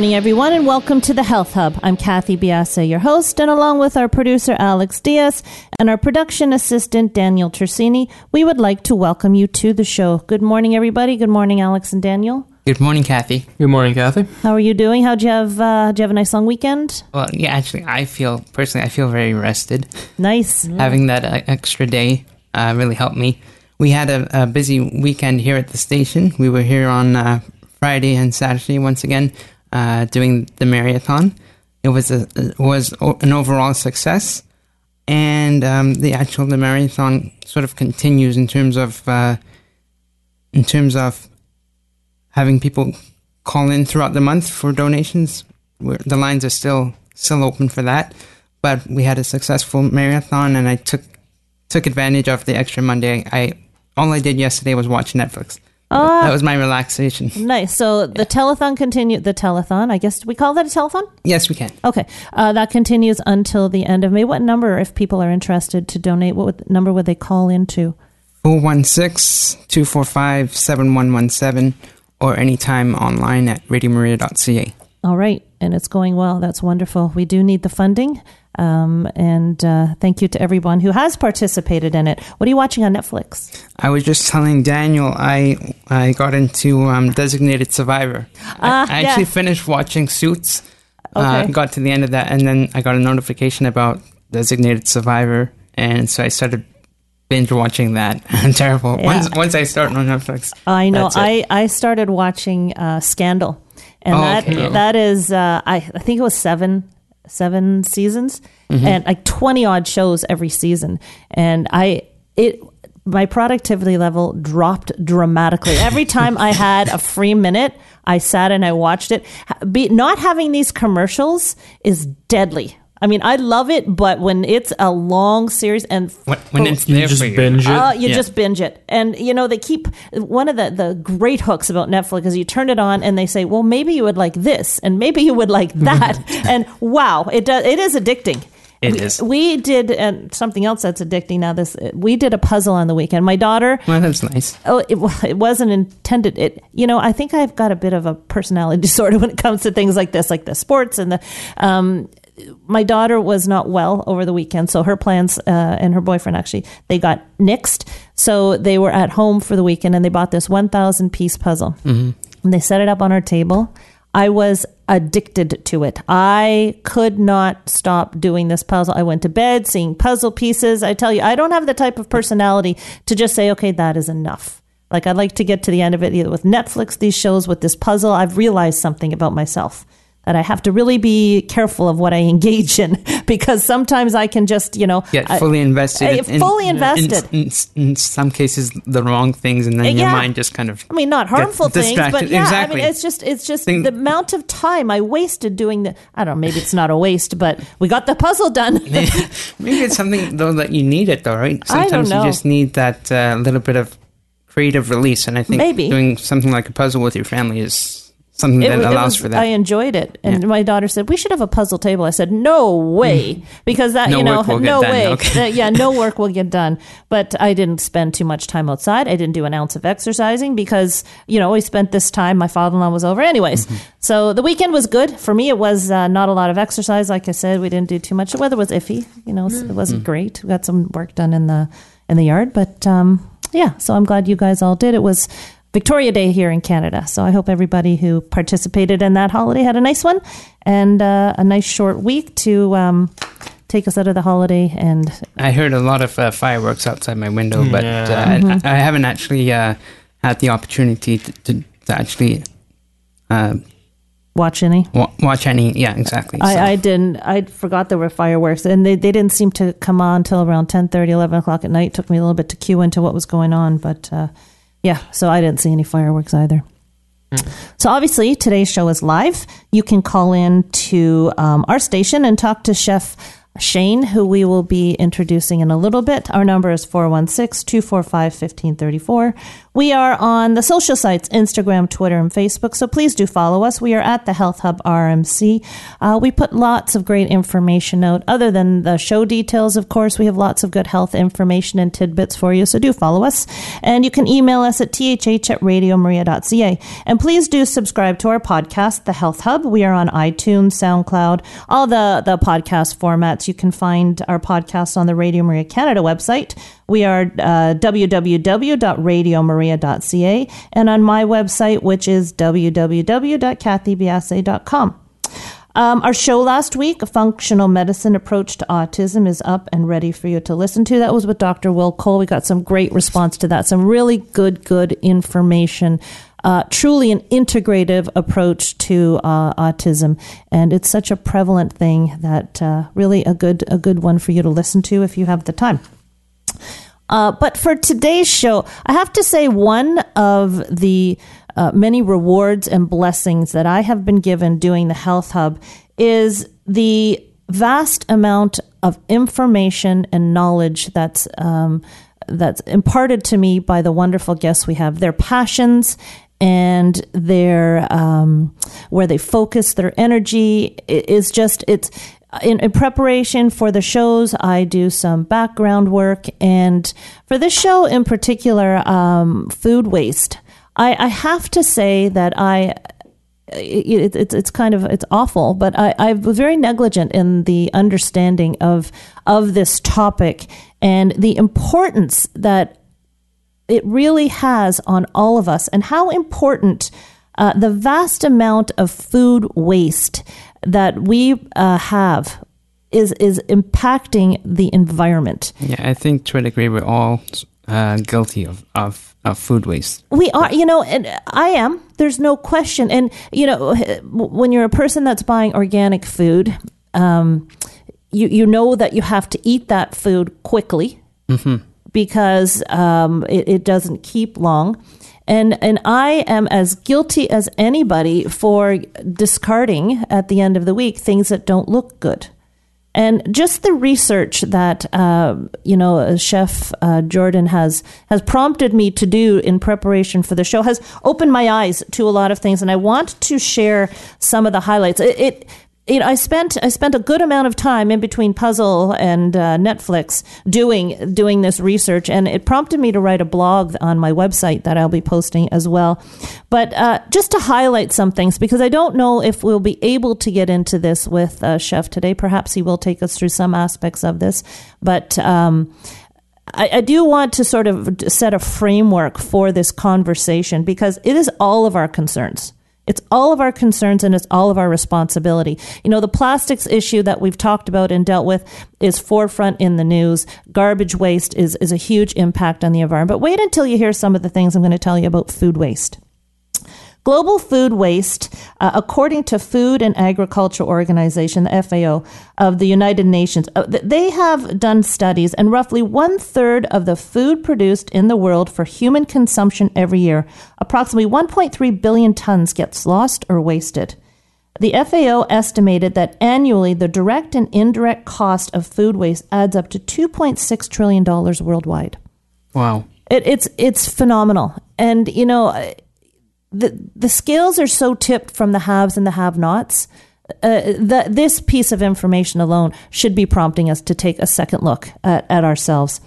Morning, everyone, and welcome to the Health Hub. I'm Kathy Biasi, your host, and along with our producer Alex Diaz and our production assistant Daniel Tersini, we would like to welcome you to the show. Good morning, everybody. Good morning, Alex and Daniel. Good morning, Kathy. Good morning, Kathy. How are you doing? How'd you have? Uh, did you have a nice long weekend? Well, yeah, actually, I feel personally, I feel very rested. Nice. Having that uh, extra day uh, really helped me. We had a, a busy weekend here at the station. We were here on uh, Friday and Saturday once again uh, doing the marathon. It was a it was an overall success, and um, the actual the marathon sort of continues in terms of uh, in terms of having people call in throughout the month for donations. We're, the lines are still still open for that, but we had a successful marathon, and I took took advantage of the extra Monday. I all I did yesterday was watch Netflix. Ah. that was my relaxation. Nice. So the telethon continued. The telethon, I guess we call that a telethon. Yes, we can. Okay, uh, that continues until the end of May. What number, if people are interested to donate, what would, number would they call into? 416-245-7117 or anytime online at radiomaria.ca. All right, and it's going well. That's wonderful. We do need the funding, um, and uh, thank you to everyone who has participated in it. What are you watching on Netflix? I was just telling Daniel I I got into um, Designated Survivor. Ah, I, I actually yeah. finished watching Suits. Uh, Okay. got to the end of that, and then I got a notification about Designated Survivor, and so I started binge watching that. Terrible. Yeah. Once once I start on Netflix, I know. I, I started watching uh, Scandal, and Oh, that okay. that is uh, I I think it was seven seven seasons Mm-hmm. and like twenty odd shows every season, and I it my productivity level dropped dramatically every time I had a free minute. I sat and I watched it. Be, not having these commercials is deadly. I mean, I love it, but when it's a long series and when, when it's You there just for you, binge it. uh, you Yeah. just binge it. And, you know, they keep one of the, the great hooks about Netflix is you turn it on and they say, well, maybe you would like this and maybe you would like that. and wow, it does, it is addicting. It we, is. We did and something else that's addicting now. This we did a puzzle on the weekend. My daughter, well, that's nice. oh, it, it wasn't intended. It, you know, I think I've got a bit of a personality disorder when it comes to things like this, like the sports and the. Um, my daughter was not well over the weekend, so her plans uh, and her boyfriend actually they got nixed. So they were at home for the weekend, and they bought this one thousand piece puzzle, and they set it up on our table. I was addicted to it. I could not stop doing this puzzle. I went to bed seeing puzzle pieces. I tell you, I don't have the type of personality to just say, okay, that is enough. Like I'd like to get to the end of it either with Netflix, these shows, with this puzzle. I've realized something about myself that I have to really be careful of what I engage in because sometimes I can just, you know, Get fully invested. I- in- fully invested. In, in, in some cases, the wrong things, and then your Yeah. mind just kind of. I mean, not harmful things, but yeah, Exactly. I mean, it's just, it's just Think- the amount of time I wasted doing the. I don't know, maybe it's not a waste, but we got the puzzle done. Maybe it's something though that you need it though, right? Sometimes you just need that uh, little bit of creative release, and I think Maybe. doing something like a puzzle with your family is something that allows was- for that. I enjoyed it, and Yeah. my daughter said we should have a puzzle table. I said no way because that No you know work will get no way okay. Yeah no work will get done. But I didn't spend too much time outside. I didn't do an ounce of exercising because you know we spent this time. My father-in-law was over, anyways. Mm-hmm. So the weekend was good for me. It was uh, not a lot of exercise. Like I said, we didn't do too much. The weather was iffy. You know, so it wasn't great. We got some work done in the in the yard, but um, yeah. So I'm glad you guys all did. It was. Victoria Day here in Canada. So I hope everybody who participated in that holiday had a nice one and uh, a nice short week to um, take us out of the holiday and I heard a lot of uh, fireworks outside my window, but Yeah. uh, Mm-hmm. I, I haven't actually uh, had the opportunity to, to, to actually uh, watch any. wa- watch any. Yeah, exactly. So- I, I didn't. I forgot there were fireworks, and they, they didn't seem to come on till around 10, 30, 11 o'clock at night. took me a little bit to cue into what was going on, but uh, yeah, so I didn't see any fireworks either. So obviously today's show is live. You can call in to um, our station and talk to Chef Shane, who we will be introducing in a little bit. Our number is 416 245 1534. We are on the social sites Instagram, Twitter, and Facebook, so please do follow us. We are at the Health Hub RMC. Uh, we put lots of great information out. Other than the show details, of course, we have lots of good health information and tidbits for you, so do follow us. And you can email us at thh at radiomaria.ca. And please do subscribe to our podcast, The Health Hub. We are on iTunes, SoundCloud, all the, the podcast formats. You can find our podcast on the Radio Maria Canada website. We are uh, www.radiomaria.ca and on my website, which is www.kathybiasi.com. Um, our show last week, A Functional Medicine Approach to Autism, is up and ready for you to listen to. That was with Dr. Will Cole. We got some great response to that, some really good, good information. Uh, truly an integrative approach to uh, autism, and it's such a prevalent thing that uh, really a good a good one for you to listen to if you have the time. Uh, but for today's show, I have to say one of the uh, many rewards and blessings that I have been given doing the Health Hub is the vast amount of information and knowledge that's um, that's imparted to me by the wonderful guests we have. Their passions and their um, where they focus their energy is just it's in, in preparation for the shows, I do some background work, and for this show in particular, um, food waste. I, I have to say that I it, it's it's kind of it's awful, but I, I was very negligent in the understanding of of this topic and the importance that it really has on all of us, and how important uh, the vast amount of food waste that we uh, have is is impacting the environment. yeah, I think to a degree we're all uh, guilty of, of, of food waste. We are, you know, and I am. There's no question. And you know, when you're a person that's buying organic food, um, you you know that you have to eat that food quickly because um, it, it doesn't keep long. And and I am as guilty as anybody for discarding at the end of the week things that don't look good. And just the research that uh, you know Chef uh, Jordan has has prompted me to do in preparation for the show has opened my eyes to a lot of things, and I want to share some of the highlights. It, it you know, I spent I spent a good amount of time in between Puzzle and uh, Netflix doing doing this research, and it prompted me to write a blog on my website that I'll be posting as well. But uh, just to highlight some things, because I don't know if we'll be able to get into this with uh, Chef today. Perhaps he will take us through some aspects of this, but. Um, I, I do want to sort of set a framework for this conversation because it is all of our concerns. It's all of our concerns and it's all of our responsibility. You know, the plastics issue that we've talked about and dealt with is forefront in the news. Garbage waste is, is a huge impact on the environment. But wait until you hear some of the things I'm going to tell you about food waste. Global food waste, uh, according to Food and Agriculture Organization, the FAO of the United Nations, uh, they have done studies, and roughly one third of the food produced in the world for human consumption every year, approximately 1.3 billion tons, gets lost or wasted. The FAO estimated that annually the direct and indirect cost of food waste adds up to $2.6 trillion worldwide. Wow. It, it's it's phenomenal, and you know the the scales are so tipped from the haves and the have-nots. Uh, that this piece of information alone should be prompting us to take a second look at, at ourselves.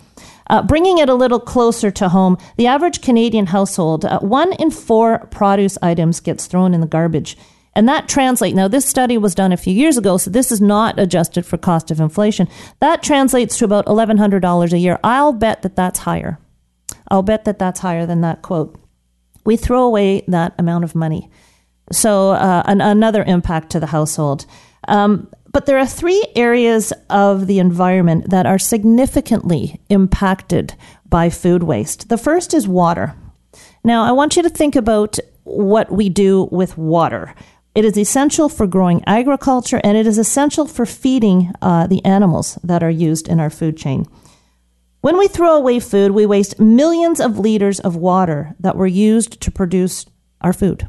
Uh, bringing it a little closer to home, the average Canadian household, uh, one in four produce items gets thrown in the garbage. And that translates, now this study was done a few years ago, so this is not adjusted for cost of inflation. That translates to about $1,100 a year. I'll bet that that's higher. I'll bet that that's higher than that quote. We throw away that amount of money. So, uh, an, another impact to the household. Um, But there are three areas of the environment that are significantly impacted by food waste. The first is water. Now, I want you to think about what we do with water. It is essential for growing agriculture and it is essential for feeding uh, the animals that are used in our food chain. When we throw away food, we waste millions of liters of water that were used to produce our food.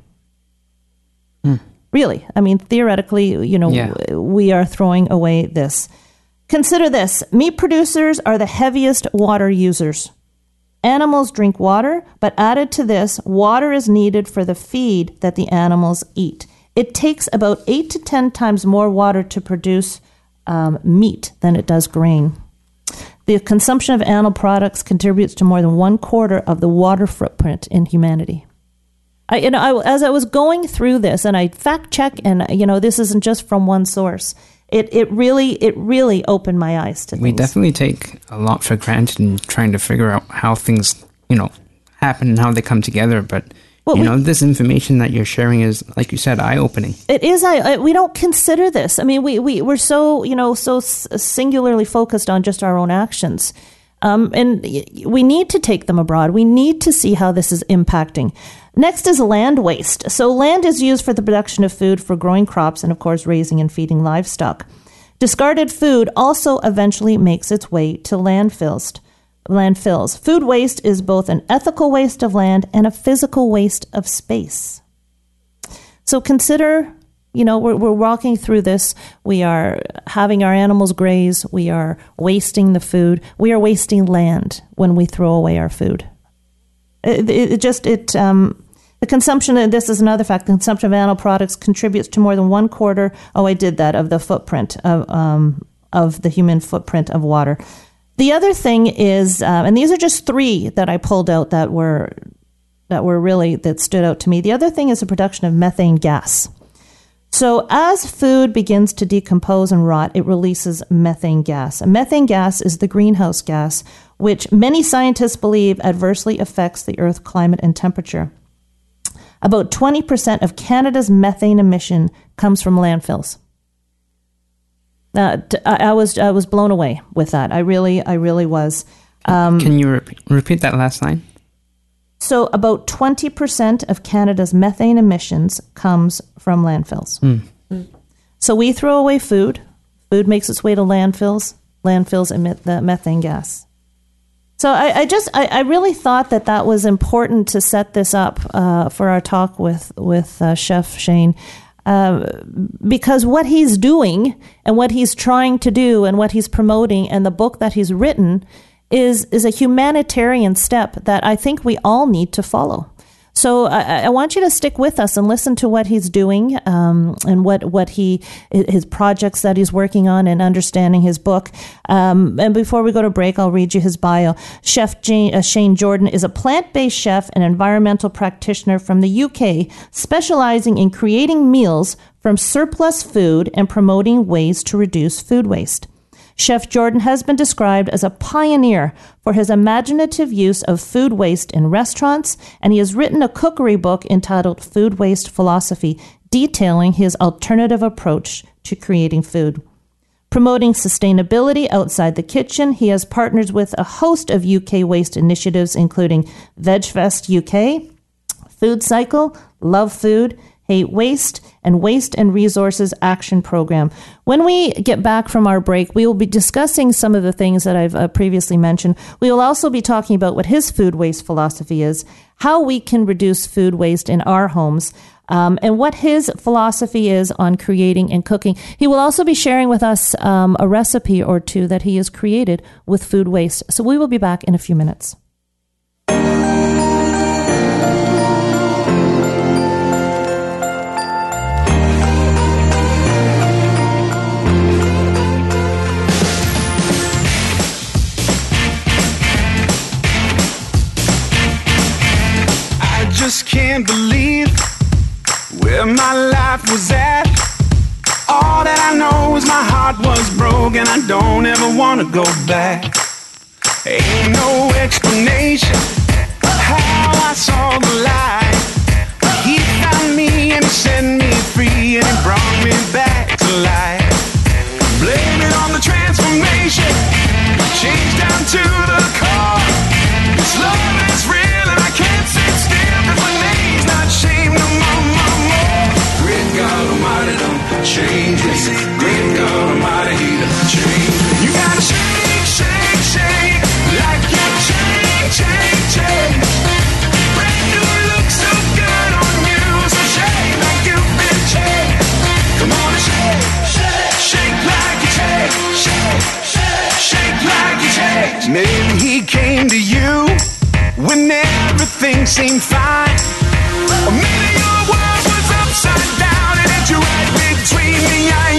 Mm. Really. I mean, theoretically, you know, yeah. we are throwing away this. Consider this meat producers are the heaviest water users. Animals drink water, but added to this, water is needed for the feed that the animals eat. It takes about 8 to 10 times more water to produce um, meat than it does grain. The consumption of animal products contributes to more than one quarter of the water footprint in humanity. I, you know, I, as I was going through this, and I fact check, and you know, this isn't just from one source. It it really it really opened my eyes to. We things. definitely take a lot for granted in trying to figure out how things you know happen and how they come together, but well, you we, know, this information that you're sharing is, like you said, eye opening. It is. I, I, we don't consider this. I mean, we, we, we're so, you know, so singularly focused on just our own actions. Um, and we need to take them abroad. We need to see how this is impacting. Next is land waste. So, land is used for the production of food for growing crops and, of course, raising and feeding livestock. Discarded food also eventually makes its way to landfills landfills. Food waste is both an ethical waste of land and a physical waste of space. So consider, you know, we're, we're walking through this. We are having our animals graze. We are wasting the food. We are wasting land when we throw away our food. It, it, it just, it, um, the consumption, and this is another fact, the consumption of animal products contributes to more than one quarter, oh, I did that, of the footprint of, um, of the human footprint of water. The other thing is, um, and these are just three that I pulled out that were that were really that stood out to me. The other thing is the production of methane gas. So as food begins to decompose and rot, it releases methane gas. Methane gas is the greenhouse gas, which many scientists believe adversely affects the Earth's climate and temperature. About 20% of Canada's methane emission comes from landfills. Uh, I, was I was blown away with that. I really I really was. Um, Can you repeat, repeat that last line? So about twenty percent of Canada's methane emissions comes from landfills. Mm. So we throw away food. Food makes its way to landfills. Landfills emit the methane gas. So I, I just I, I, really thought that that was important to set this up uh, for our talk with with uh, Chef Shane uh, because what he's doing and what he's trying to do and what he's promoting and the book that he's written is is a humanitarian step that I think we all need to follow. So I, I, want you to stick with us and listen to what he's doing um, and what what he his projects that he's working on and understanding his book. Um, and before we go to break, I'll read you his bio. Chef Jane, uh, Shane Jordan is a plant based chef and environmental practitioner from the UK, specializing in creating meals from surplus food and promoting ways to reduce food waste. Chef Jordan has been described as a pioneer for his imaginative use of food waste in restaurants, and he has written a cookery book entitled Food Waste Philosophy, detailing his alternative approach to creating food. Promoting sustainability outside the kitchen, he has partnered with a host of UK waste initiatives, including VegFest UK, Food Cycle, Love Food, Hate Waste, and Waste and Resources Action Program. When we get back from our break, we will be discussing some of the things that I've uh, previously mentioned. We will also be talking about what his food waste philosophy is, how we can reduce food waste in our homes. Um, and what his philosophy is on creating and cooking. He will also be sharing with us um, a recipe or two that he has created with food waste. So we will be back in a few minutes. just can't believe where my life was at. All that I know is my heart was broken. I don't ever want to go back. Ain't no explanation how I saw the light. He found me and he set me free and he brought me back to life. Blame it on the transformation. Change down to the core. Change. Great God Almighty, He done. You gotta shake, shake, shake like you change, change, change. Brand new look so good on you, so shake like you've been changed. Come on and shake, shake, shake like you change, shake, shake, shake like you change. Maybe He came to you when everything seemed fine, or maybe your world was upside down and at me,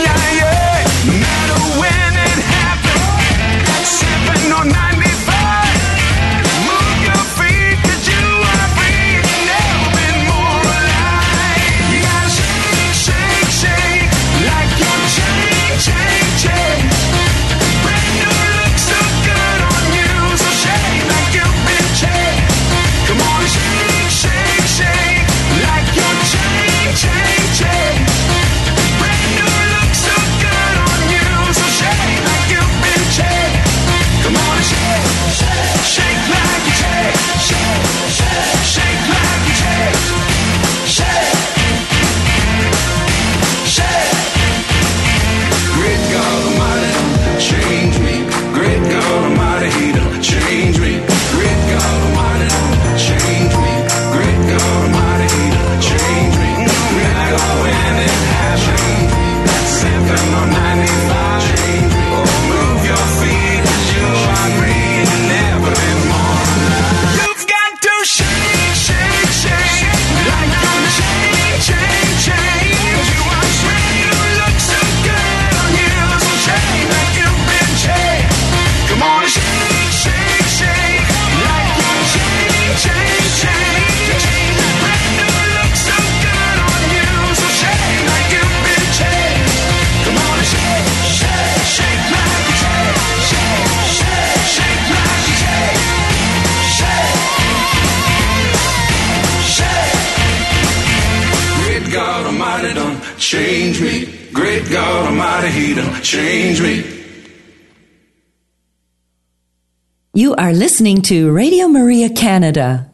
are listening to Radio Maria Canada.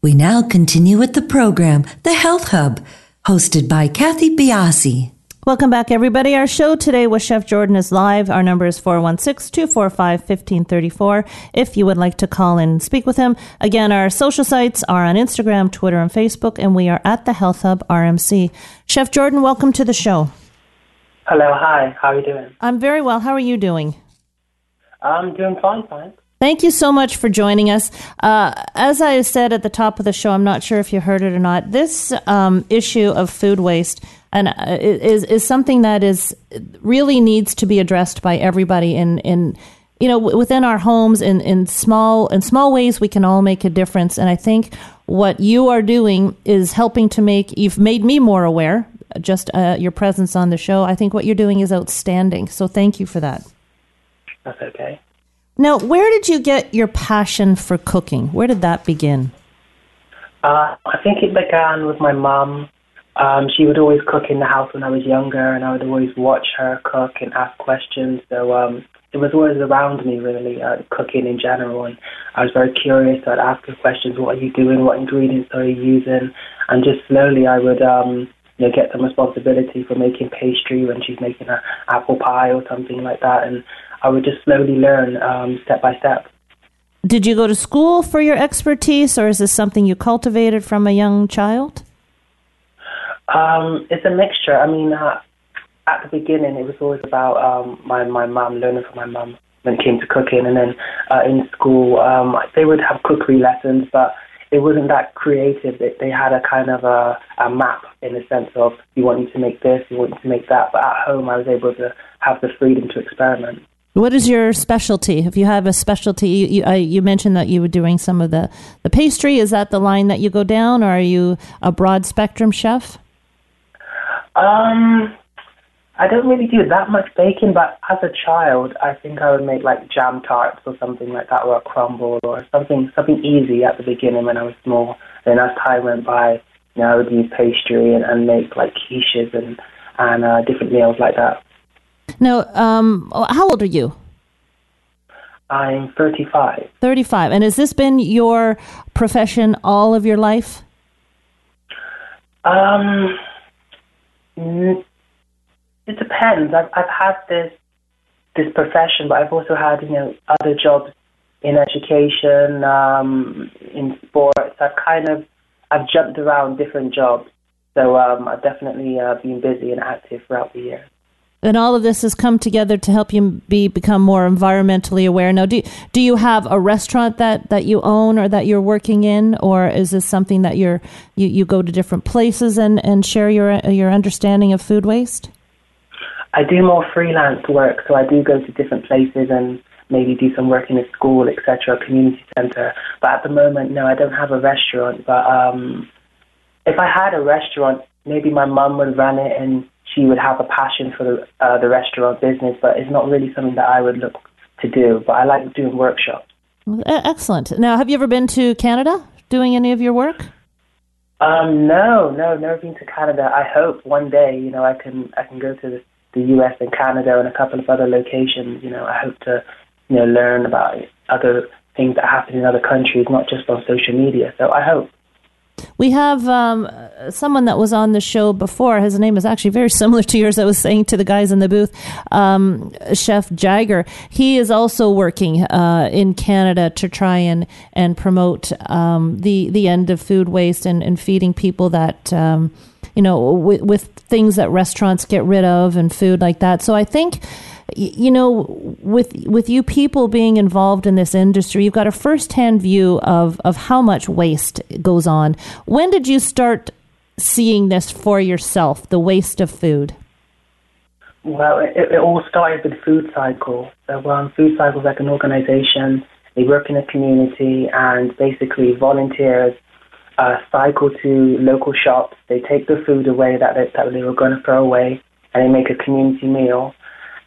We now continue with the program, The Health Hub, hosted by Kathy Biasi. Welcome back, everybody. Our show today with Chef Jordan is live. Our number is 416 245 1534. If you would like to call in and speak with him, again, our social sites are on Instagram, Twitter, and Facebook, and we are at the Health Hub RMC. Chef Jordan, welcome to the show. Hello, hi. How are you doing? I'm very well. How are you doing? I'm doing fine, fine. Thank you so much for joining us. Uh, as I said at the top of the show, I'm not sure if you heard it or not. This um, issue of food waste and uh, is is something that is really needs to be addressed by everybody in in you know within our homes in in small in small ways we can all make a difference. And I think what you are doing is helping to make you've made me more aware. Just uh, your presence on the show, I think what you're doing is outstanding. So thank you for that. That's okay. Now, where did you get your passion for cooking? Where did that begin? Uh, I think it began with my mum. Um, she would always cook in the house when I was younger, and I would always watch her cook and ask questions. So um, it was always around me, really, uh, cooking in general. And I was very curious. So I'd ask her questions: What are you doing? What ingredients are you using? And just slowly, I would, um, you know, get some responsibility for making pastry when she's making an apple pie or something like that. And I would just slowly learn um, step by step. Did you go to school for your expertise, or is this something you cultivated from a young child? Um, it's a mixture. I mean, uh, at the beginning, it was always about um, my my mum learning from my mum when it came to cooking, and then uh, in school, um, they would have cookery lessons, but it wasn't that creative. They, they had a kind of a, a map in the sense of you want you to make this, you want you to make that. But at home, I was able to have the freedom to experiment. What is your specialty? If you have a specialty, you, you, I, you mentioned that you were doing some of the, the pastry. Is that the line that you go down, or are you a broad spectrum chef? Um, I don't really do that much baking, but as a child, I think I would make like jam tarts or something like that, or a crumble, or something something easy at the beginning when I was small. Then as time went by, you know, I would use pastry and, and make like quiches and and uh, different meals like that. Now, um, how old are you? I'm 35. 35. And has this been your profession all of your life? Um, it depends. I've I've had this this profession, but I've also had you know other jobs in education, um, in sports. I've kind of I've jumped around different jobs, so um, I've definitely uh, been busy and active throughout the year. And all of this has come together to help you be become more environmentally aware. Now, do do you have a restaurant that, that you own or that you're working in, or is this something that you're you, you go to different places and, and share your your understanding of food waste? I do more freelance work, so I do go to different places and maybe do some work in a school, etc., community center. But at the moment, no, I don't have a restaurant. But um, if I had a restaurant, maybe my mum would run it and she would have a passion for the, uh, the restaurant business, but it's not really something that I would look to do. But I like doing workshops. Excellent. Now, have you ever been to Canada doing any of your work? Um, no, no, never been to Canada. I hope one day, you know, I can I can go to the, the U.S. and Canada and a couple of other locations. You know, I hope to, you know, learn about other things that happen in other countries, not just on social media. So I hope. We have um, someone that was on the show before. His name is actually very similar to yours. I was saying to the guys in the booth, um, Chef Jagger. He is also working uh, in Canada to try and and promote um, the the end of food waste and, and feeding people that um, you know with, with things that restaurants get rid of and food like that. So I think you know, with with you people being involved in this industry, you've got a firsthand view of of how much waste goes on. When did you start seeing this for yourself, the waste of food? Well, it, it all started with Food Cycle. So, um, Food Cycle is like an organization. They work in a community, and basically volunteers uh, cycle to local shops. They take the food away that they, that they were going to throw away, and they make a community meal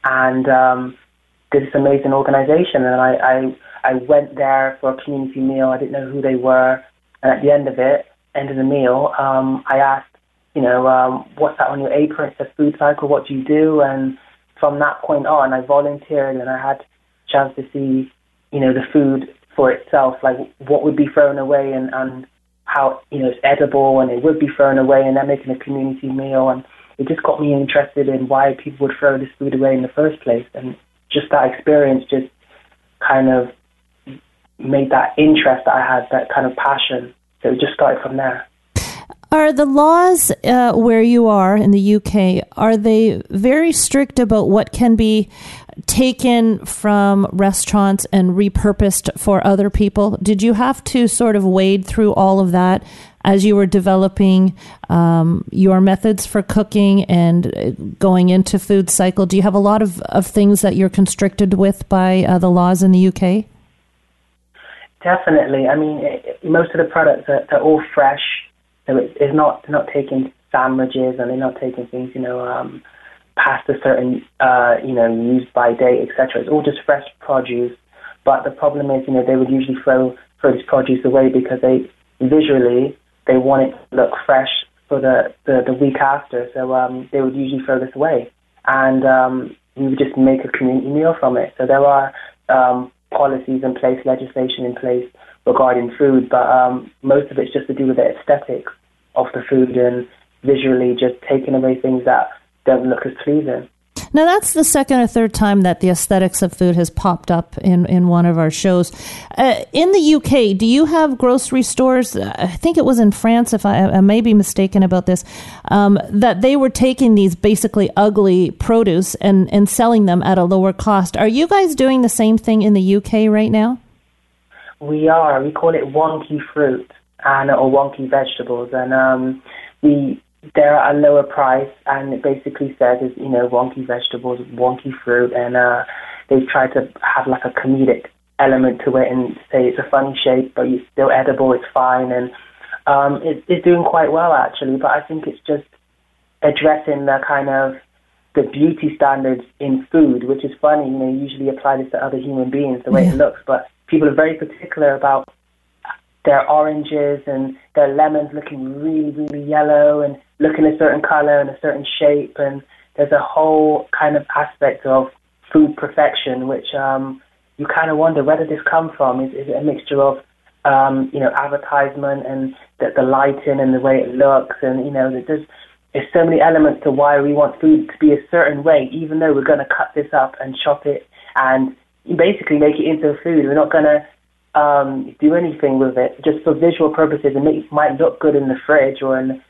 and um, this amazing organization. And I, I, I went there for a community meal. I didn't know who they were. And at the end of it, end of the meal, um, I asked, you know, um, what's that on your apron? It says food cycle. What do you do? And from that point on, I volunteered and I had a chance to see, you know, the food for itself, like what would be thrown away and, and how, you know, it's edible and it would be thrown away and then making a community meal. And it just got me interested in why people would throw this food away in the first place. And just that experience just kind of made that interest that I had, that kind of passion. So it just started from there. Are the laws uh, where you are in the UK are they very strict about what can be taken from restaurants and repurposed for other people? Did you have to sort of wade through all of that as you were developing um, your methods for cooking and uh, going into food cycle? Do you have a lot of, of things that you're constricted with by uh, the laws in the UK? Definitely. I mean, it, most of the products are they're all fresh, so it, it's not they're not taking sandwiches and they're not taking things, you know, um, past a certain, uh, you know, use by date, etc. It's all just fresh produce. But the problem is, you know, they would usually throw throw this produce away because they visually they want it to look fresh for the, the, the week after. So um, they would usually throw this away. And um, we would just make a community meal from it. So there are um, policies in place, legislation in place regarding food, but um, most of it's just to do with the aesthetics of the food and visually just taking away things that don't look as pleasing. Now, that's the second or third time that the aesthetics of food has popped up in, in one of our shows. Uh, in the UK, do you have grocery stores? I think it was in France, if I, I may be mistaken about this, um, that they were taking these basically ugly produce and, and selling them at a lower cost. Are you guys doing the same thing in the UK right now? We are. We call it wonky fruit and or wonky vegetables, and um, we they're at a lower price, and it basically says is you know wonky vegetables, wonky fruit, and uh, they've tried to have like a comedic element to it and say it's a funny shape, but it's still edible, it's fine, and um, it, it's doing quite well actually. But I think it's just addressing the kind of the beauty standards in food, which is funny. You know, usually apply this to other human beings the way yeah. it looks, but people are very particular about their oranges and their lemons looking really, really yellow and looking a certain color and a certain shape. And there's a whole kind of aspect of food perfection, which um, you kind of wonder where did this come from? Is, is it a mixture of um, you know advertisement and the, the lighting and the way it looks, and you know there's there's so many elements to why we want food to be a certain way, even though we're going to cut this up and chop it and basically make it into food. We're not going to um, do anything with it just for visual purposes. It may, might look good in the fridge or in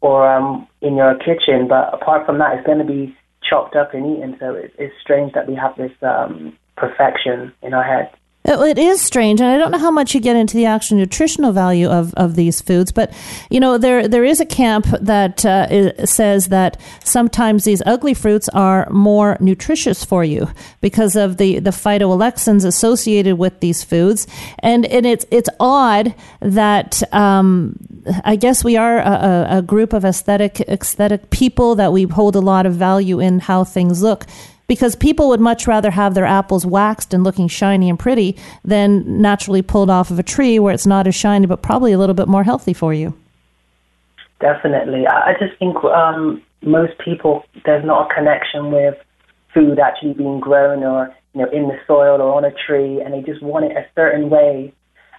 or um, in your kitchen, but apart from that, it's going to be chopped up and eaten. So it, it's strange that we have this um, perfection in our head. It is strange, and I don't know how much you get into the actual nutritional value of, of these foods, but you know there there is a camp that uh, says that sometimes these ugly fruits are more nutritious for you because of the, the phytoalexins associated with these foods, and and it's it's odd that um, I guess we are a, a group of aesthetic aesthetic people that we hold a lot of value in how things look because people would much rather have their apples waxed and looking shiny and pretty than naturally pulled off of a tree where it's not as shiny but probably a little bit more healthy for you. Definitely. I just think um, most people, there's not a connection with food actually being grown or you know in the soil or on a tree and they just want it a certain way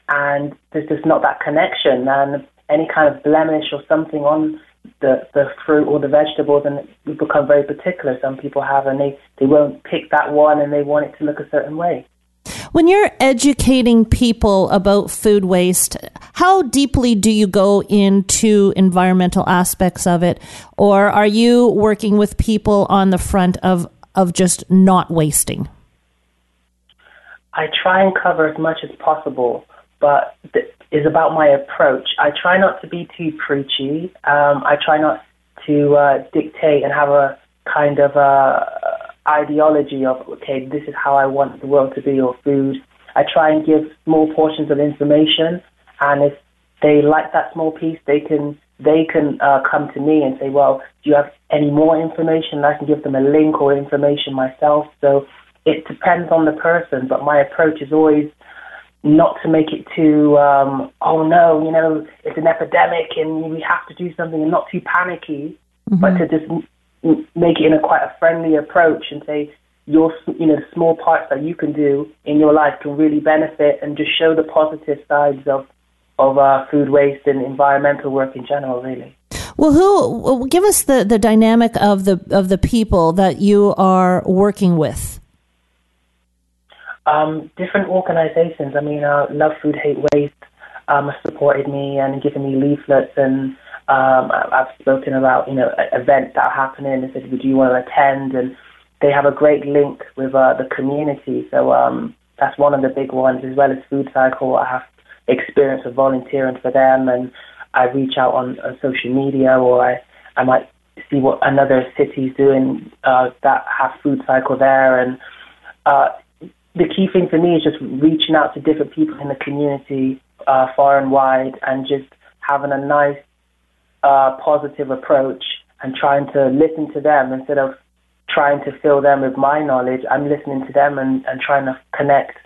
and there's just not that connection and any kind of blemish or something on the, the fruit or the vegetables and we become very particular. Some people have and they, they won't pick that one and they want it to look a certain way. When you're educating people about food waste, how deeply do you go into environmental aspects of it? Or are you working with people on the front of, of just not wasting? I try and cover as much as possible, but is about my approach. I try not to be too preachy. Um, I try not to uh, dictate and have a kind of uh, ideology of, okay, this is how I want the world to be or food. I try and give small portions of information, and if they like that small piece, they can they can uh, come to me and say, well, do you have any more information? And I can give them a link or information myself. So it depends on the person, but my approach is always not to make it too, um, oh no, you know, it's an epidemic and we have to do something and not too panicky, mm-hmm. but to just make it in a quite a friendly approach and say, your, you know, small parts that you can do in your life can really benefit and just show the positive sides of, of uh, food waste and environmental work in general, really. Well, who give us the, the dynamic of the of the people that you are working with? Um, different organizations. I mean, uh, Love Food Hate Waste um, supported me and given me leaflets, and um, I've spoken about you know events that are happening. They said, "Do you want to attend?" And they have a great link with uh, the community. So um, that's one of the big ones, as well as Food Cycle. I have experience of volunteering for them, and I reach out on, on social media, or I I might see what another city's doing uh, that have Food Cycle there, and uh, the key thing for me is just reaching out to different people in the community, uh, far and wide, and just having a nice, uh, positive approach and trying to listen to them instead of trying to fill them with my knowledge. I'm listening to them and, and trying to connect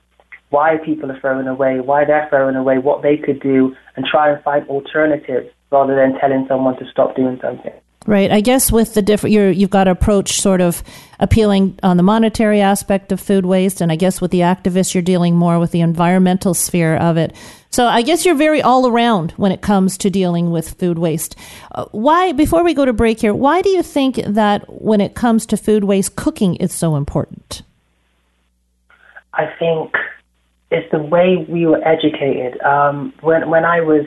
why people are throwing away, why they're throwing away, what they could do, and try and find alternatives rather than telling someone to stop doing something. Right. I guess with the different, you you've got to approach sort of appealing on the monetary aspect of food waste, and I guess with the activists, you're dealing more with the environmental sphere of it. So I guess you're very all around when it comes to dealing with food waste. Uh, why, before we go to break here, why do you think that when it comes to food waste, cooking is so important? I think it's the way we were educated. Um, when when I was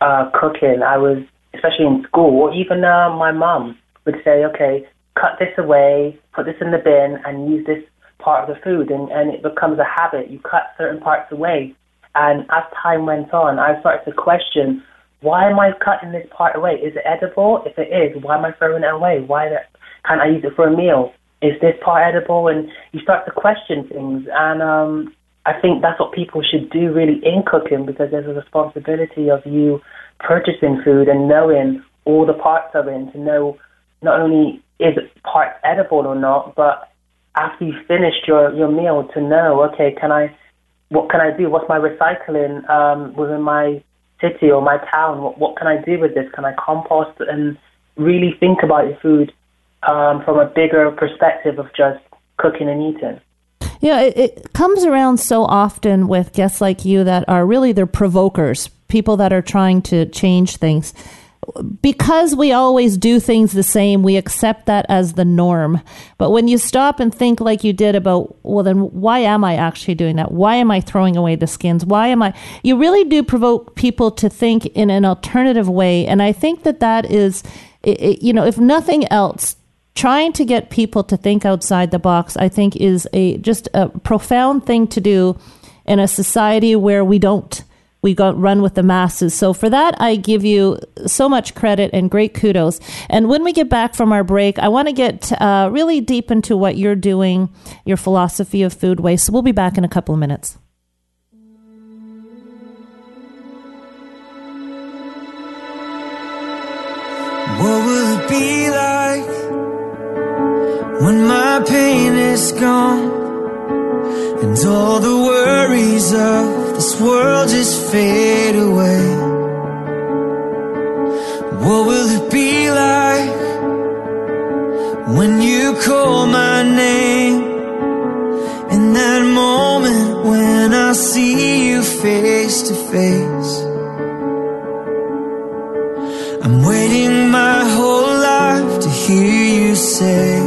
uh, cooking, I was especially in school, or even uh, my mum would say, okay, cut this away, put this in the bin, and use this part of the food, and, and it becomes a habit. You cut certain parts away. And as time went on, I started to question, why am I cutting this part away? Is it edible? If it is, why am I throwing it away? Why that, can't I use it for a meal? Is this part edible? And you start to question things. And um, I think that's what people should do really in cooking because there's a responsibility of you purchasing food and knowing all the parts of it and to know not only is part edible or not, but after you've finished your, your meal to know, okay, can I, what can I do? What's my recycling um, within my city or my town? What, what can I do with this? Can I compost and really think about your food um, from a bigger perspective of just cooking and eating? Yeah, it, it comes around so often with guests like you that are really they're provokers people that are trying to change things. Because we always do things the same, we accept that as the norm. But when you stop and think like you did about, well, then why am I actually doing that? Why am I throwing away the skins? Why am I? You really do provoke people to think in an alternative way. And I think that that is, it, it, you know, if nothing else, trying to get people to think outside the box, I think, is a just a profound thing to do in a society where we don't we go run with the masses. So for that, I give you so much credit and great kudos. And when we get back from our break, I want to get uh, really deep into what you're doing, your philosophy of food waste. So we'll be back in a couple of minutes. What will it be like when my pain is gone and all the worries of this world just fade away. What will it be like when you call my name? In that moment when I see you face to face. I'm waiting my whole life to hear you say,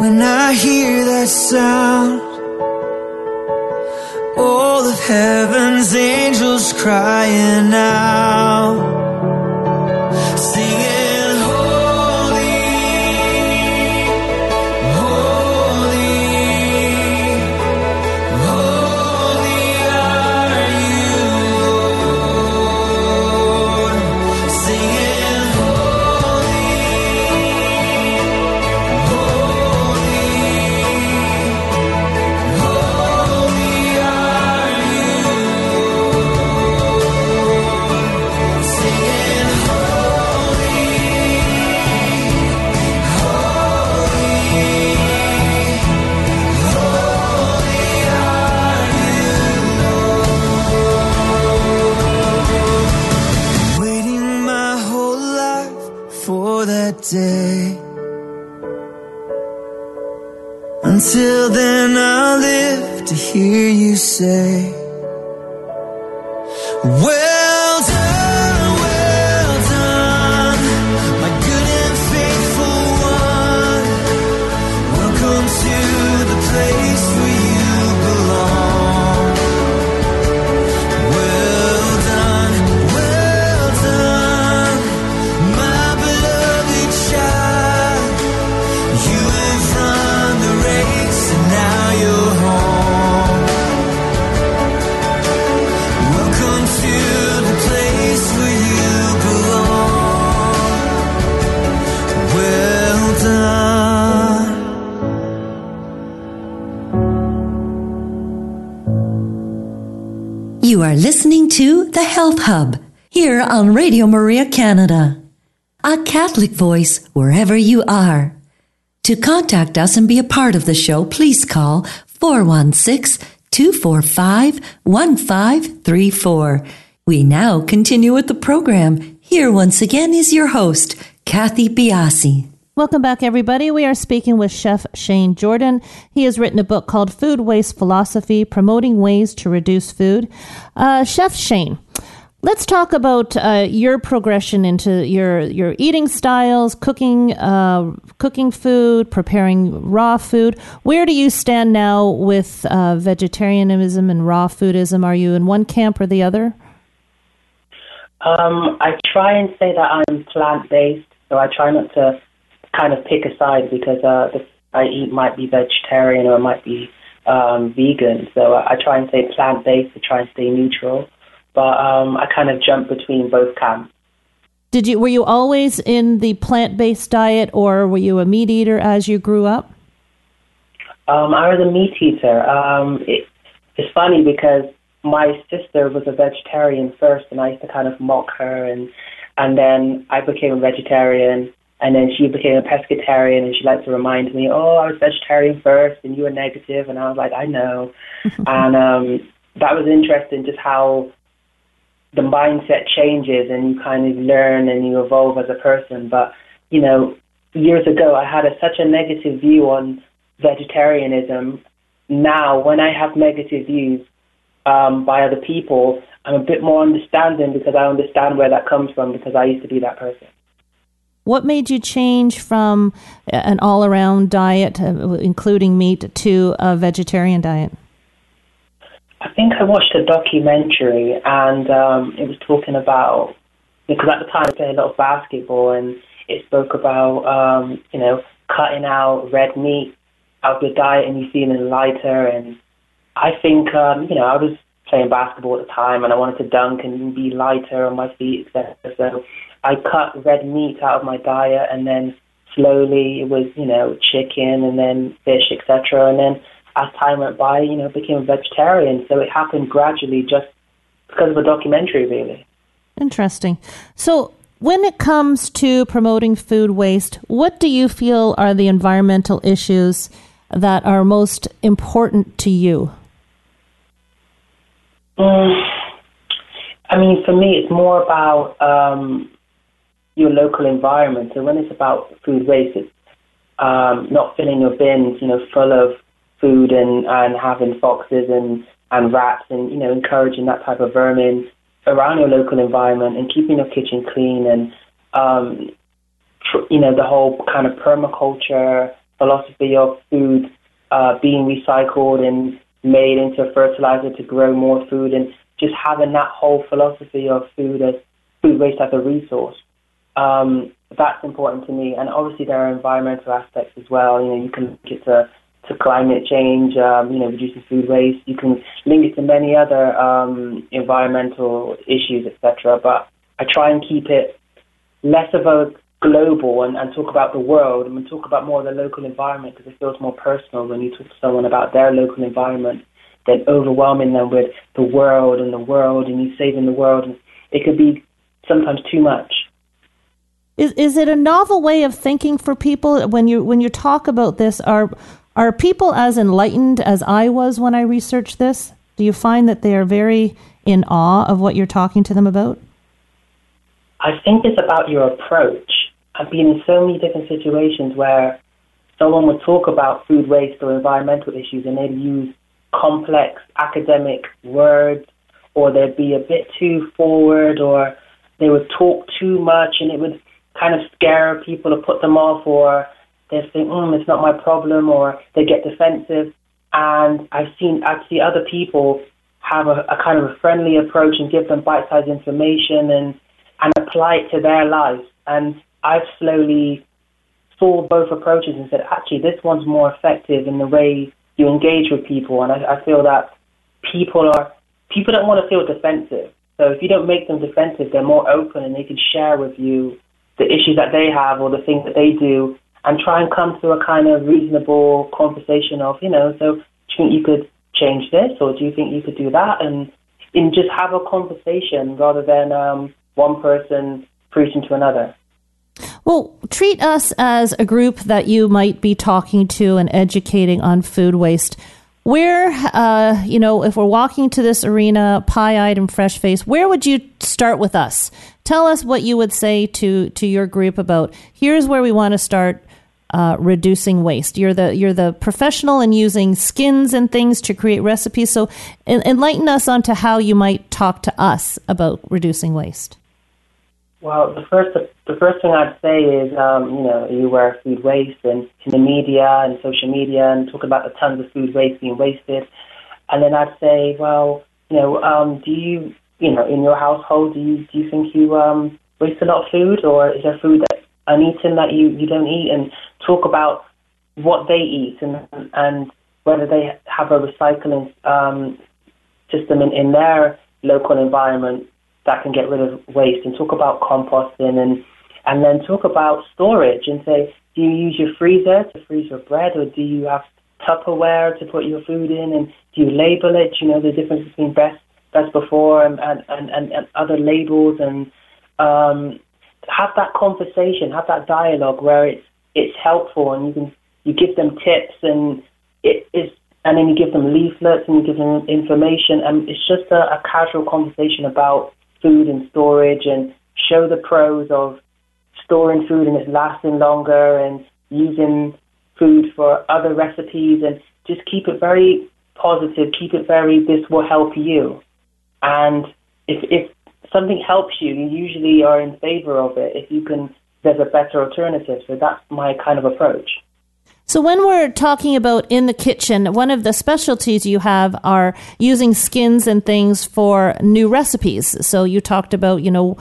when I hear that sound? All of heaven's angels crying out, Until then, I'll live to hear you say, The Health Hub here on Radio Maria Canada. A Catholic voice wherever you are. To contact us and be a part of the show, please call 416 245 1534. We now continue with the program. Here once again is your host, Kathy Biasi. Welcome back, everybody. We are speaking with Chef Shane Jordan. He has written a book called Food Waste Philosophy Promoting Ways to Reduce Food. Uh, Chef Shane, let's talk about uh, your progression into your, your eating styles, cooking, uh, cooking food, preparing raw food. Where do you stand now with uh, vegetarianism and raw foodism? Are you in one camp or the other? Um, I try and say that I'm plant based, so I try not to kind of pick a side because uh, the I eat might be vegetarian or it might be um, vegan. So I, I try and stay plant based to try and stay neutral. But um, I kind of jump between both camps. Did you were you always in the plant based diet, or were you a meat eater as you grew up? Um, I was a meat eater. Um, it, it's funny because my sister was a vegetarian first, and I used to kind of mock her, and and then I became a vegetarian, and then she became a pescatarian, and she liked to remind me, "Oh, I was vegetarian first, and you were negative," and I was like, "I know," and um, that was interesting, just how the mindset changes, and you kind of learn and you evolve as a person. But you know, years ago, I had a, such a negative view on vegetarianism. Now, when I have negative views um, by other people, I'm a bit more understanding because I understand where that comes from because I used to be that person. What made you change from an all around diet, uh, including meat, to a vegetarian diet? I think I watched a documentary and um, it was talking about, because at the time I played a lot of basketball and it spoke about, um, you know, cutting out red meat out of your diet and you feeling lighter. And I think, um, you know, I was playing basketball at the time and I wanted to dunk and be lighter on my feet, etc. So I cut red meat out of my diet, and then slowly it was, you know, chicken and then fish, etc. And then as time went by, you know, became a vegetarian. So it happened gradually, just because of a documentary, really. Interesting. So when it comes to promoting food waste, what do you feel are the environmental issues that are most important to you? Mm, I mean, for me, it's more about um, your local environment. So when it's about food waste, it's um, not filling your bins, you know, full of food and, and having foxes and, and rats and, you know, encouraging that type of vermin around your local environment and keeping your kitchen clean and, um, tr- you know, the whole kind of permaculture philosophy of food uh, being recycled and made into fertilizer to grow more food and just having that whole philosophy of food as food waste as a resource. Um, that's important to me. And obviously, there are environmental aspects as well. You know, you can link it to, to climate change, um, you know, reducing food waste. You can link it to many other um, environmental issues, etc. But I try and keep it less of a global and, and talk about the world and talk about more of the local environment because it feels more personal when you talk to someone about their local environment than overwhelming them with the world and the world and you saving the world. It could be sometimes too much. Is is it a novel way of thinking for people when you when you talk about this? Are are people as enlightened as I was when I researched this? Do you find that they are very in awe of what you're talking to them about? I think it's about your approach. I've been in so many different situations where someone would talk about food waste or environmental issues and they'd use complex academic words or they'd be a bit too forward or they would talk too much and it would kind of scare people or put them off, or they think, mm, it's not my problem, or they get defensive. And I've seen actually other people have a, a kind of a friendly approach and give them bite-sized information and and apply it to their lives. And I've slowly saw both approaches and said, actually, this one's more effective in the way you engage with people. And I, I feel that people are people don't want to feel defensive. So if you don't make them defensive, they're more open and they can share with you the issues that they have or the things that they do and try and come to a kind of reasonable conversation of, you know, so do you think you could change this or do you think you could do that? And in just have a conversation rather than um, one person preaching to another. Well, treat us as a group that you might be talking to and educating on food waste. Where, uh, you know, if we're walking to this arena, pie-eyed and fresh-faced, where would you start with us? Tell us what you would say to to your group about. Here's where we want to start uh, reducing waste. You're the you're the professional in using skins and things to create recipes. So enlighten us onto how you might talk to us about reducing waste. Well, the first the first thing I'd say is, um, you know, you of food waste and in the media and social media and talk about the tons of food waste being wasted. And then I'd say, well, you know, um, do you, you know, in your household, do you do you think you um, waste a lot of food, or is there food that uneaten that you you don't eat? And talk about what they eat and and whether they have a recycling um, system in, in their local environment that can get rid of waste and talk about composting and and then talk about storage and say, do you use your freezer to freeze your bread or do you have Tupperware to put your food in and do you label it? You know the difference between best best before and and, and, and, and other labels and um, have that conversation, have that dialogue where it's it's helpful and you can you give them tips and it is and then you give them leaflets and you give them information and it's just a, a casual conversation about food and storage and show the pros of storing food and it's lasting longer and using food for other recipes and just keep it very positive, keep it very this will help you. And if if something helps you, you usually are in favor of it if you can there's a better alternative. So that's my kind of approach. So, when we're talking about in the kitchen, one of the specialties you have are using skins and things for new recipes. So, you talked about, you know,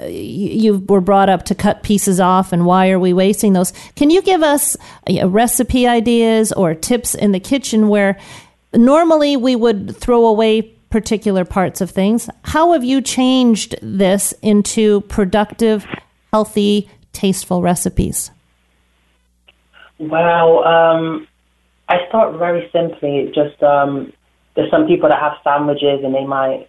uh, you were brought up to cut pieces off and why are we wasting those can you give us recipe ideas or tips in the kitchen where normally we would throw away particular parts of things how have you changed this into productive healthy tasteful recipes well, um, I start very simply. Just um, there's some people that have sandwiches and they might,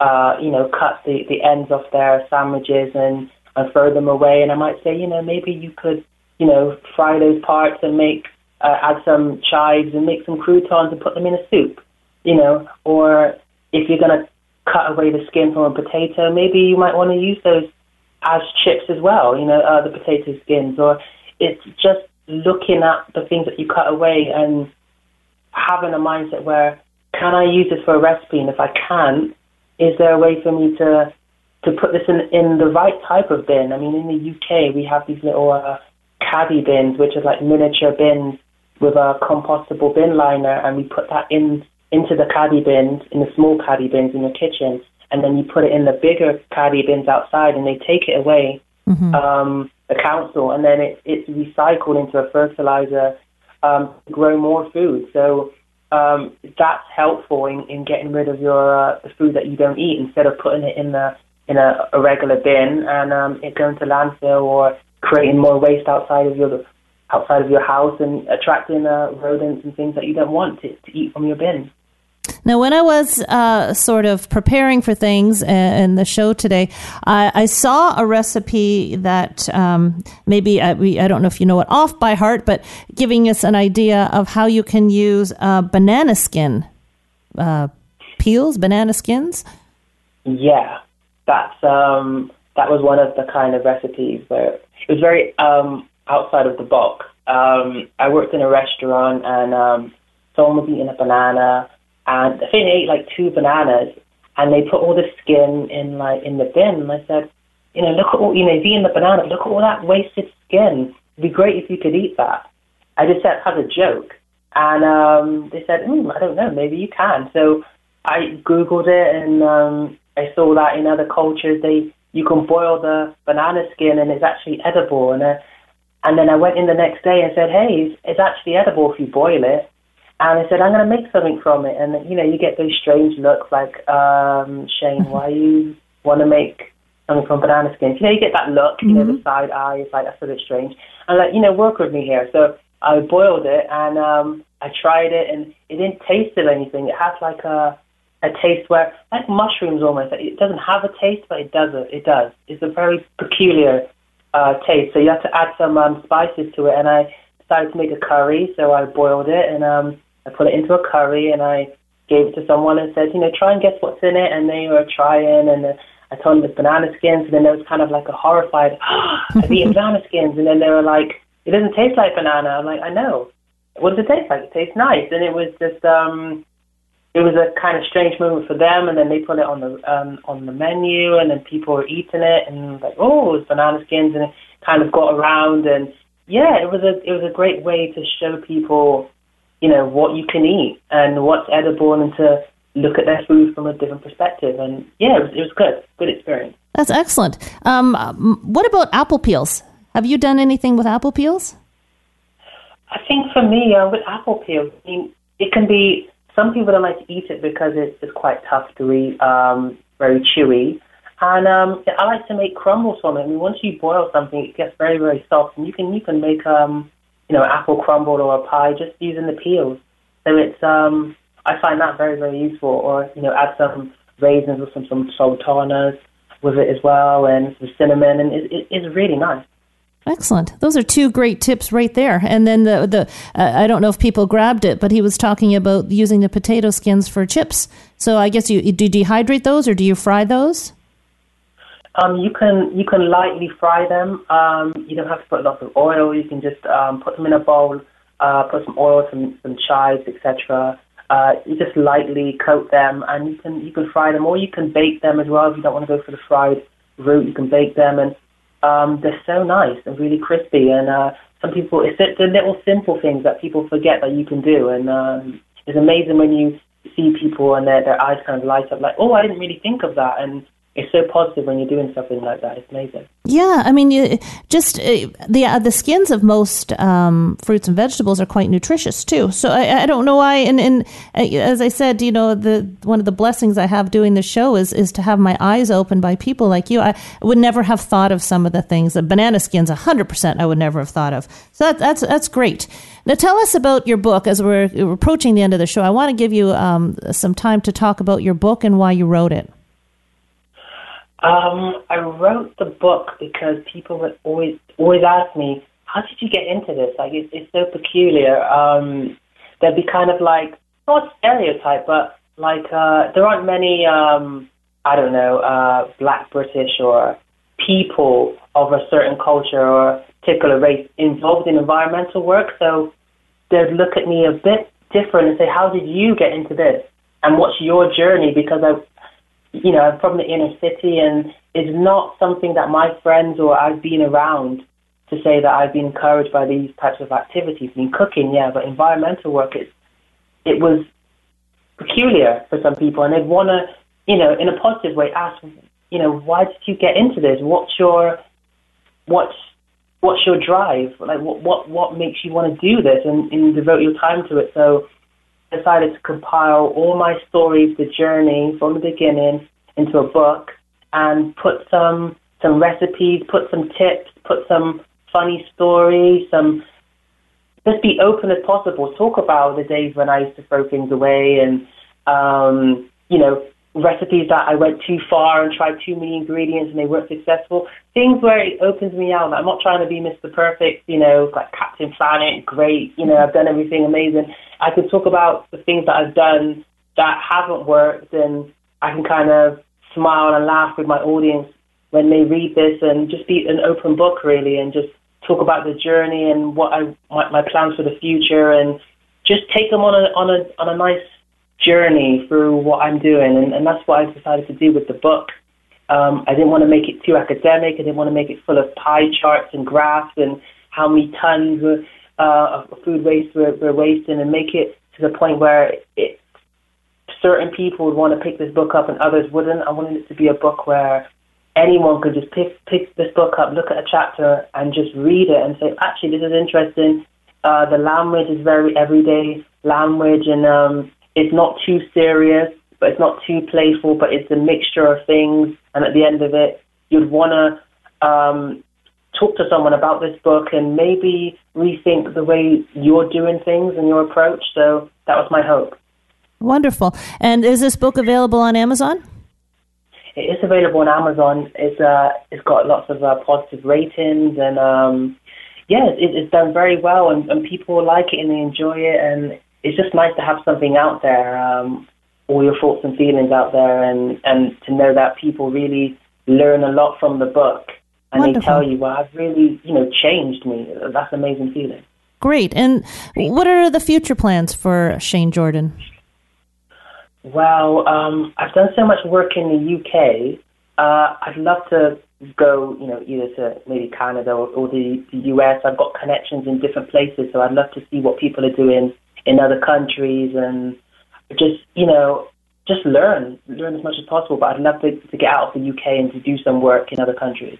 uh, you know, cut the, the ends off their sandwiches and, and throw them away. And I might say, you know, maybe you could, you know, fry those parts and make uh, add some chives and make some croutons and put them in a soup, you know. Or if you're gonna cut away the skin from a potato, maybe you might want to use those as chips as well, you know, uh, the potato skins. Or it's just looking at the things that you cut away and having a mindset where can I use this for a recipe, and if I can, is there a way for me to to put this in in the right type of bin? I mean, in the UK, we have these little uh, caddy bins, which are like miniature bins with a compostable bin liner, and we put that in into the caddy bins, in the small caddy bins in your kitchen, and then you put it in the bigger caddy bins outside, and they take it away. Mm-hmm. Um, the council, and then it, it's recycled into a fertilizer um, to grow more food. So um, that's helpful in, in getting rid of your uh, the food that you don't eat instead of putting it in the in a, a regular bin and um, it going to landfill or creating more waste outside of your outside of your house and attracting uh, rodents and things that you don't want to, to eat from your bin. Now, when I was uh, sort of preparing for things in the show today, I, I saw a recipe that um, maybe I, uh, we, I, don't know if you know it off by heart, but giving us an idea of how you can use uh, banana skin uh, peels, banana skins. Yeah, that's um, that was one of the kind of recipes where it was very um, outside of the box. Um, I worked in a restaurant and um, someone was eating a banana and I think they ate like two bananas, and they put all the skin in like in the bin. And I said, you know, look at all, you know, eating the banana, look at all that wasted skin. It'd be great if you could eat that. I just said as a joke, and um, they said, mm, I don't know, maybe you can. So I googled it, and um, I saw that in other cultures they you can boil the banana skin, and it's actually edible. And uh, and then I went in the next day and said, hey, it's, it's actually edible if you boil it. And I said, I'm going to make something from it. And, you know, you get those strange looks like, um, Shane, why you want to make something from banana skins? You know, you get that look, you mm-hmm. know, the mm-hmm. side eye, it's like, that's a bit strange. And like, you know, work with me here. So I boiled it and um, I tried it and it didn't taste of anything. It has like a, a taste where, like mushrooms almost. It doesn't have a taste, but it does. It does. It's a very peculiar uh, taste. So you have to add some um, spices to it, and I decided to make a curry. So I boiled it and um, I put it into a curry, and I gave it to someone and said, you know, try and guess what's in it. And they were trying, and uh, I told them it's banana skins, and then there was kind of like a horrified, I've eaten banana skins, and then they were like, it doesn't taste like banana. I'm like, I know. What does it taste like? It tastes nice, and it was just. um it was a kind of strange moment for them, and then they put it on the um, on the menu, and then people were eating it, and like, oh, it's banana skins, and it kind of got around, and yeah, it was a it was a great way to show people, you know, what you can eat and what's edible, and to look at their food from a different perspective, and yeah, it was, it was good, good experience. That's excellent. Um, what about apple peels? Have you done anything with apple peels? I think for me, uh, with apple peels, I mean, it can be some people don't like to eat it because it's, it's quite tough to eat, um, very chewy. And um, I like to make crumbles from it. I mean, once you boil something, it gets very, very soft, and you can you can make um, you know, apple crumble or a pie just using the peels. So it's um, I find that very, very useful. Or you know, add some raisins or some some sultanas with it as well, and some cinnamon, and it, it, it's really nice. Excellent. Those are two great tips right there. And then the the uh, I don't know if people grabbed it, but he was talking about using the potato skins for chips. So I guess you do you dehydrate those or do you fry those? Um, you can you can lightly fry them. Um, you don't have to put lots of oil. You can just um, put them in a bowl, uh, put some oil, some some chives, etc. Uh, you just lightly coat them, and you can you can fry them, or you can bake them as well. If you don't want to go for the fried route, you can bake them, and um, they're so nice and really crispy. And uh, some people, it's the, the little simple things that people forget that you can do. And um, it's amazing when you see people and their, their eyes kind of light up, like, oh, I didn't really think of that. And it's so positive when you're doing something like that. It's amazing. Yeah, I mean, you, just uh, the uh, the skins of most um, fruits and vegetables are quite nutritious too. So I, I don't know why. And, and uh, as I said, you know, the one of the blessings I have doing the show is is to have my eyes opened by people like you. I would never have thought of some of the things. The banana skins, hundred percent, I would never have thought of. So that, that's that's great. Now tell us about your book. As we're approaching the end of the show, I want to give you um, some time to talk about your book and why you wrote it. Um, I wrote the book because people would always always ask me, "How did you get into this?" Like it's, it's so peculiar. Um, there'd be kind of like not stereotype, but like uh, there aren't many. Um, I don't know, uh, Black British or people of a certain culture or particular race involved in environmental work. So they'd look at me a bit different and say, "How did you get into this?" And what's your journey? Because I you know, from the inner city, and it's not something that my friends or I've been around to say that I've been encouraged by these types of activities. I mean, cooking, yeah, but environmental work, it, it was peculiar for some people, and they'd want to, you know, in a positive way, ask, you know, why did you get into this? What's your, what's, what's your drive? Like, what, what, what makes you want to do this and, and devote your time to it? So decided to compile all my stories, the journey from the beginning into a book and put some some recipes, put some tips, put some funny stories, some just be open as possible. Talk about the days when I used to throw things away and um, you know, recipes that I went too far and tried too many ingredients and they weren't successful. Things where it opens me out. I'm not trying to be Mr. Perfect, you know, like Captain Planet, great, you know, I've done everything amazing. I can talk about the things that I've done that haven't worked and I can kind of smile and laugh with my audience when they read this and just be an open book really and just talk about the journey and what I my, my plans for the future and just take them on a on a on a nice journey through what I'm doing, and, and that's what I decided to do with the book. Um, I didn't want to make it too academic. I didn't want to make it full of pie charts and graphs and how many tons uh, of food waste we're, we're wasting, and make it to the point where it, certain people would want to pick this book up and others wouldn't. I wanted it to be a book where anyone could just pick pick this book up, look at a chapter, and just read it and say, actually, this is interesting. Uh, the language is very everyday language, and um, it's not too serious, but it's not too playful, but it's a mixture of things. And at the end of it, you'd want to um, talk to someone about this book and maybe rethink the way you're doing things and your approach. So that was my hope. Wonderful. And is this book available on Amazon? it is available on Amazon. It's uh, it's got lots of uh, positive ratings, and um, yeah, it, it's done very well, and, and people like it and they enjoy it, and it's just nice to have something out there, um, all your thoughts and feelings out there, and and to know that people really learn a lot from the book, and Wonderful. they tell you, well, I've really you know changed me. That's an amazing feeling. Great. And what are the future plans for Shane Jordan? Well, um, I've done so much work in the UK. Uh, I'd love to go, you know, either to maybe Canada or, or the, the US. I've got connections in different places, so I'd love to see what people are doing in other countries and just, you know, just learn, learn as much as possible. But I'd love to, to get out of the UK and to do some work in other countries.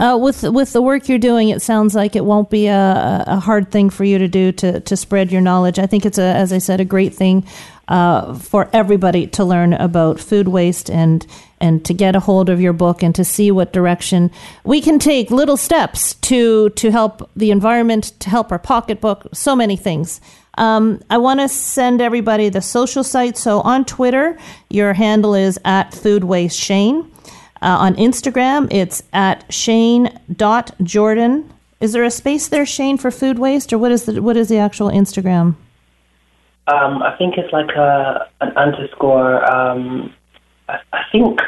Uh, with with the work you're doing, it sounds like it won't be a, a hard thing for you to do to, to spread your knowledge. I think it's a, as I said, a great thing uh, for everybody to learn about food waste and and to get a hold of your book and to see what direction we can take little steps to to help the environment, to help our pocketbook, so many things. Um, I want to send everybody the social site. So on Twitter, your handle is at Food Waste Shane. Uh, on Instagram, it's at Shane.Jordan. Is there a space there, Shane, for food waste, or what is the what is the actual Instagram? Um, I think it's like a an underscore. Um, I, I think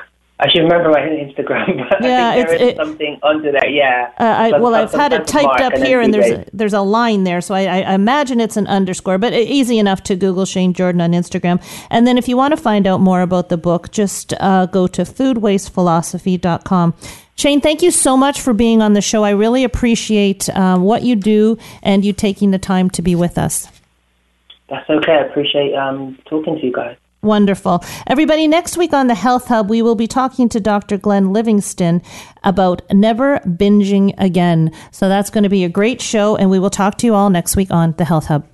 I should remember my Instagram, but Yeah, I think there it's- is it- something under there. Yeah. Uh, I, Some- well, some- I've had it typed up and here, and there's a, there's a line there, so I, I imagine it's an underscore, but easy enough to Google Shane Jordan on Instagram. And then if you want to find out more about the book, just uh, go to foodwastephilosophy.com. Shane, thank you so much for being on the show. I really appreciate um, what you do and you taking the time to be with us. That's okay. I appreciate um, talking to you guys. Wonderful. Everybody, next week on the Health Hub, we will be talking to Dr. Glenn Livingston about never binging again. So that's going to be a great show, and we will talk to you all next week on the Health Hub.